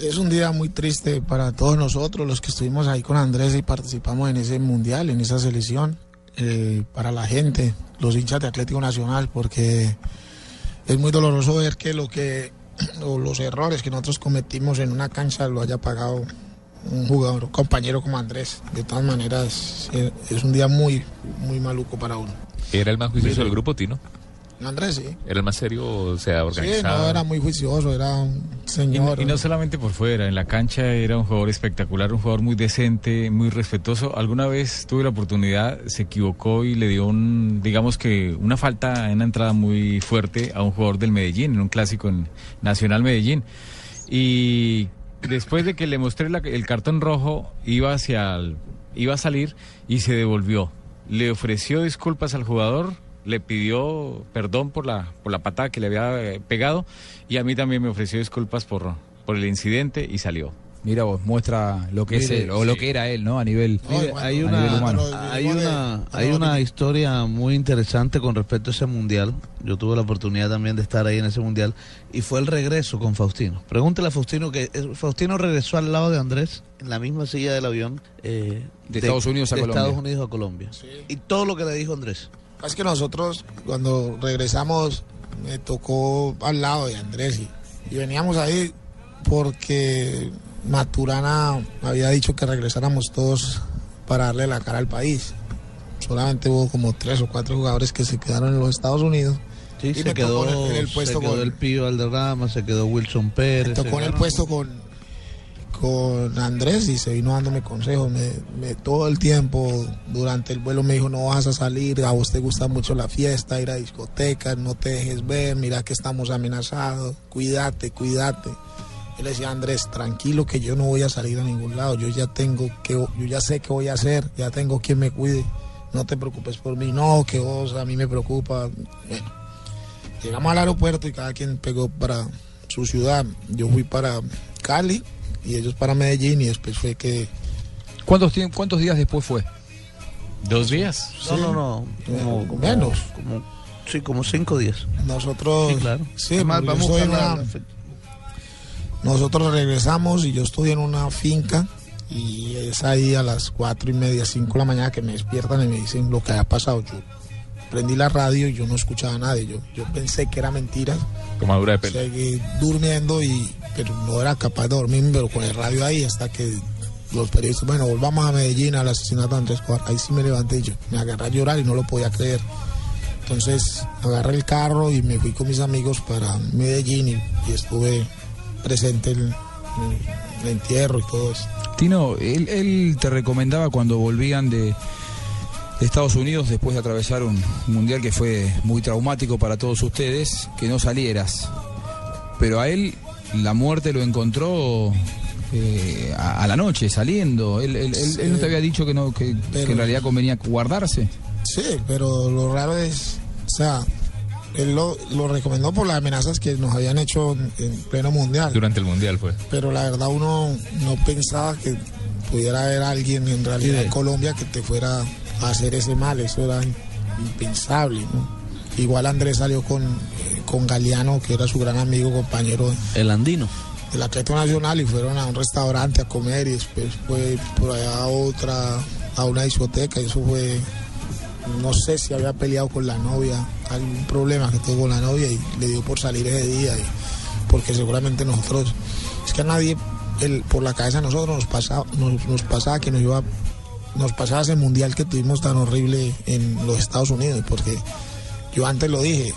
Es un día muy triste para todos nosotros, los que estuvimos ahí con Andrés y participamos en ese mundial, en esa selección, eh, para la gente, los hinchas de Atlético Nacional, porque es muy doloroso ver que lo que o los errores que nosotros cometimos en una cancha lo haya pagado un jugador, un compañero como Andrés. De todas maneras, es un día muy, muy maluco para uno. ¿Era el más juicioso del grupo, Tino? Andrés, sí. ¿Era el más serio o sea organizado? Sí, no, era muy juicioso, era un señor. Y, no solamente por fuera, en la cancha era un jugador espectacular, un jugador muy decente, muy respetuoso. Alguna vez tuve la oportunidad, se equivocó y le dio un, digamos que una falta en una entrada muy fuerte a un jugador del Medellín, en un clásico en Nacional Medellín. Y después de que le mostré el cartón rojo, iba hacia iba a salir y se devolvió. Le ofreció disculpas al jugador le pidió perdón por la, por la patada que le había eh, pegado y a mí también me ofreció disculpas por, por el incidente y salió. Mira vos, muestra lo que es él, o lo que era él, ¿no? A nivel, hay una, humano. Hay una, hay una historia muy interesante con respecto a ese mundial. Yo tuve la oportunidad también de estar ahí en ese mundial y fue el regreso con Faustino. Pregúntele a Faustino que eh, Faustino regresó al lado de Andrés en la misma silla del avión eh, de, Estados Unidos a de Colombia. Estados Unidos a Colombia. Y todo lo que le dijo Andrés. Es que nosotros cuando regresamos me tocó al lado de Andrés y, veníamos ahí porque Maturana había dicho que regresáramos todos para darle la cara al país. Solamente hubo como tres o cuatro jugadores que se quedaron en los Estados Unidos. Sí, se quedó, en el puesto se quedó el Pío Valderrama, se quedó Wilson Pérez. Tocó en el puesto con, con Andrés y se vino dándome consejos. Me, todo el tiempo durante el vuelo me dijo, no vas a salir, a vos te gusta mucho la fiesta, ir a discotecas, no te dejes ver, mira que estamos amenazados, cuídate, cuídate. Yo le decía, Andrés, tranquilo que yo no voy a salir a ningún lado, yo ya tengo que, yo ya sé qué voy a hacer, ya tengo quien me cuide, no te preocupes por mí, no, que vos a mí me preocupa. Bueno, llegamos al aeropuerto y cada quien pegó para su ciudad. Yo fui para Cali, y ellos para Medellín y después fue que... ¿Cuántos, cuántos días después fue? ¿Dos días? No, no, no, como, menos. Como, sí, como cinco días. Nosotros... Sí, claro. Sí, vamos a Nosotros regresamos y yo estoy en una finca y es ahí a las cuatro y media, cinco de la mañana que me despiertan y me dicen lo que ha pasado. Yo prendí la radio y yo no escuchaba a nadie. Yo, yo pensé que era mentira. Tomadura de pelo. Seguí durmiendo y pero no era capaz de dormir, pero con el radio ahí hasta que los periodistas, bueno, volvamos a Medellín al asesinato de Andrés. Ahí sí me levanté y yo me agarré a llorar y no lo podía creer. Entonces agarré el carro y me fui con mis amigos para Medellín y, estuve presente en, el entierro y todo eso. Tino, él, te recomendaba cuando volvían de Estados Unidos después de atravesar un mundial que fue muy traumático para todos ustedes, que no salieras. Pero a él la muerte lo encontró eh, a, la noche, saliendo. Él, no te había dicho que, no, que, en realidad convenía guardarse. Sí, pero lo raro es, o sea, él lo, recomendó por las amenazas que nos habían hecho en, pleno mundial. Durante el mundial fue. Pero la verdad uno no pensaba que pudiera haber alguien en realidad en Colombia que te fuera a hacer ese mal, eso era impensable, Igual Andrés salió con con Galeano, que era su gran amigo, compañero. El andino. Del Atlético Nacional y fueron a un restaurante a comer y después fue por allá a otra, a una discoteca y eso fue, no sé si había peleado con la novia, algún problema que tuvo con la novia y le dio por salir ese día, porque seguramente nosotros, es que a nadie el, por la cabeza nosotros nos pasaba, nos, pasaba que nos iba, nos pasaba ese mundial que tuvimos tan horrible en los Estados Unidos, porque yo antes lo dije,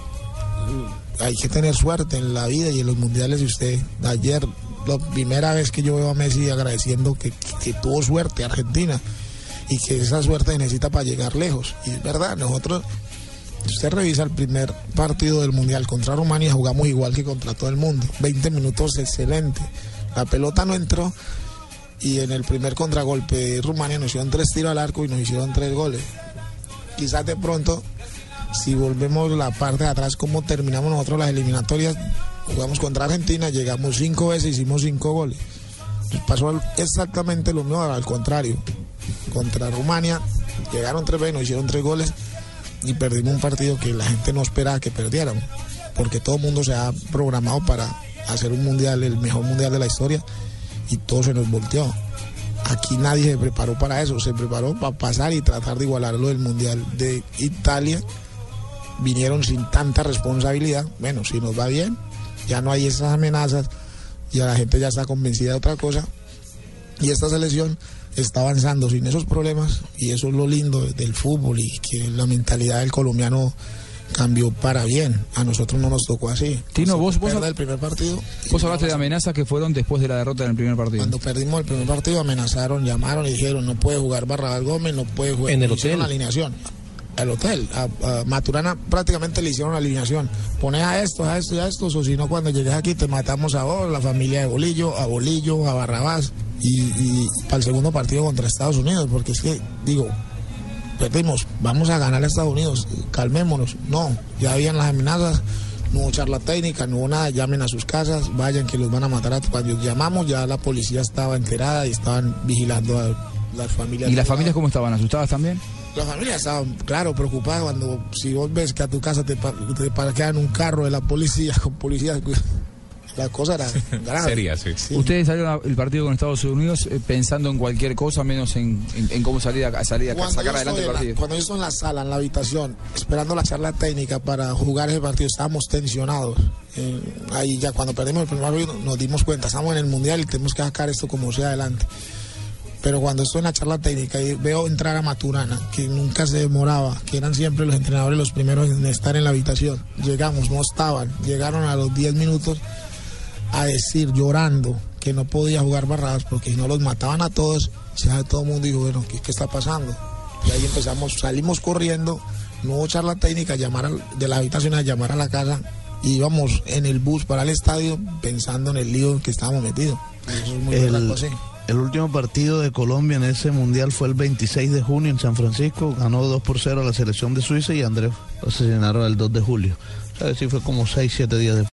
hay que tener suerte en la vida y en los mundiales. Y usted, ayer, la primera vez que yo veo a Messi agradeciendo que, tuvo suerte Argentina y que esa suerte necesita para llegar lejos. Y es verdad, nosotros, usted revisa el primer partido del mundial contra Rumania, jugamos igual que contra todo el mundo. 20 minutos excelente. La pelota no entró y en el primer contragolpe Rumania nos hicieron tres tiros al arco y nos hicieron tres goles. Quizás de pronto si volvemos la parte de atrás, cómo terminamos nosotros las eliminatorias, jugamos contra Argentina, llegamos cinco veces, hicimos cinco goles. Pasó exactamente lo mismo, al contrario. Contra Rumania, llegaron tres veces, nos hicieron tres goles y perdimos un partido que la gente no esperaba que perdiéramos, porque todo el mundo se ha programado para hacer un mundial, el mejor mundial de la historia, y todo se nos volteó. Aquí nadie se preparó para eso, se preparó para pasar y tratar de igualar lo del mundial de Italia. Vinieron sin tanta responsabilidad. Bueno, si nos va bien, ya no hay esas amenazas, ya la gente ya está convencida de otra cosa. Y esta selección está avanzando sin esos problemas y eso es lo lindo del fútbol y que la mentalidad del colombiano cambió para bien. A nosotros no nos tocó así. Tino, vos, vos, el primer partido. Vos hablaste de amenazas que fueron después de la derrota en el primer partido. Cuando perdimos el primer partido amenazaron, llamaron y dijeron no puede jugar Barrabás Gómez, no puede jugar. En el hotel. La alineación. El hotel. A, Maturana prácticamente le hicieron la alineación. Pones a esto, a esto y a esto, o si no cuando llegues aquí te matamos a vos, la familia de Bolillo, a Bolillo, a Barrabás. Y, y para el segundo partido contra Estados Unidos, porque es que, digo, perdimos, vamos a ganar a Estados Unidos, calmémonos. No, ya habían las amenazas, no hubo charla técnica, no hubo nada, llamen a sus casas, vayan que los van a matar. A... Cuando llamamos ya la policía estaba enterada y estaban vigilando a las familias. ¿Y las familias cómo estaban? ¿Asustadas también? Las familias estaban, claro, preocupadas cuando si vos ves que a tu casa te, te parquean un carro de la policía con policías la cosa era grave. Sería, sí. Ustedes salieron el partido con Estados Unidos eh, pensando en cualquier cosa, menos en, en, cómo salir a, salir a sacar adelante el partido. cuando yo estoy en la sala, en la habitación, esperando la charla técnica para jugar ese partido, estábamos tensionados. Eh, ahí ya cuando perdimos el primer partido nos dimos cuenta, estamos en el Mundial y tenemos que sacar esto como sea adelante. Pero cuando estoy en la charla técnica y veo entrar a Maturana, que nunca se demoraba, que eran siempre los entrenadores los primeros en estar en la habitación, llegamos, no estaban, llegaron a los 10 minutos a decir llorando que no podía jugar barradas porque si no los mataban a todos, ya todo el mundo dijo, bueno, ¿qué, ¿qué, está pasando? Y ahí empezamos, salimos corriendo, no hubo charla técnica, llamar de la habitación a llamar a la casa. Y íbamos en el bus para el estadio pensando en el lío que estábamos metidos. el, el último partido de Colombia en ese mundial fue el 26 de junio en San Francisco, ganó 2 por 0 a la selección de Suiza y Andrés asesinaron el 2 de julio. O sea, sí fue como 6, 7 días después.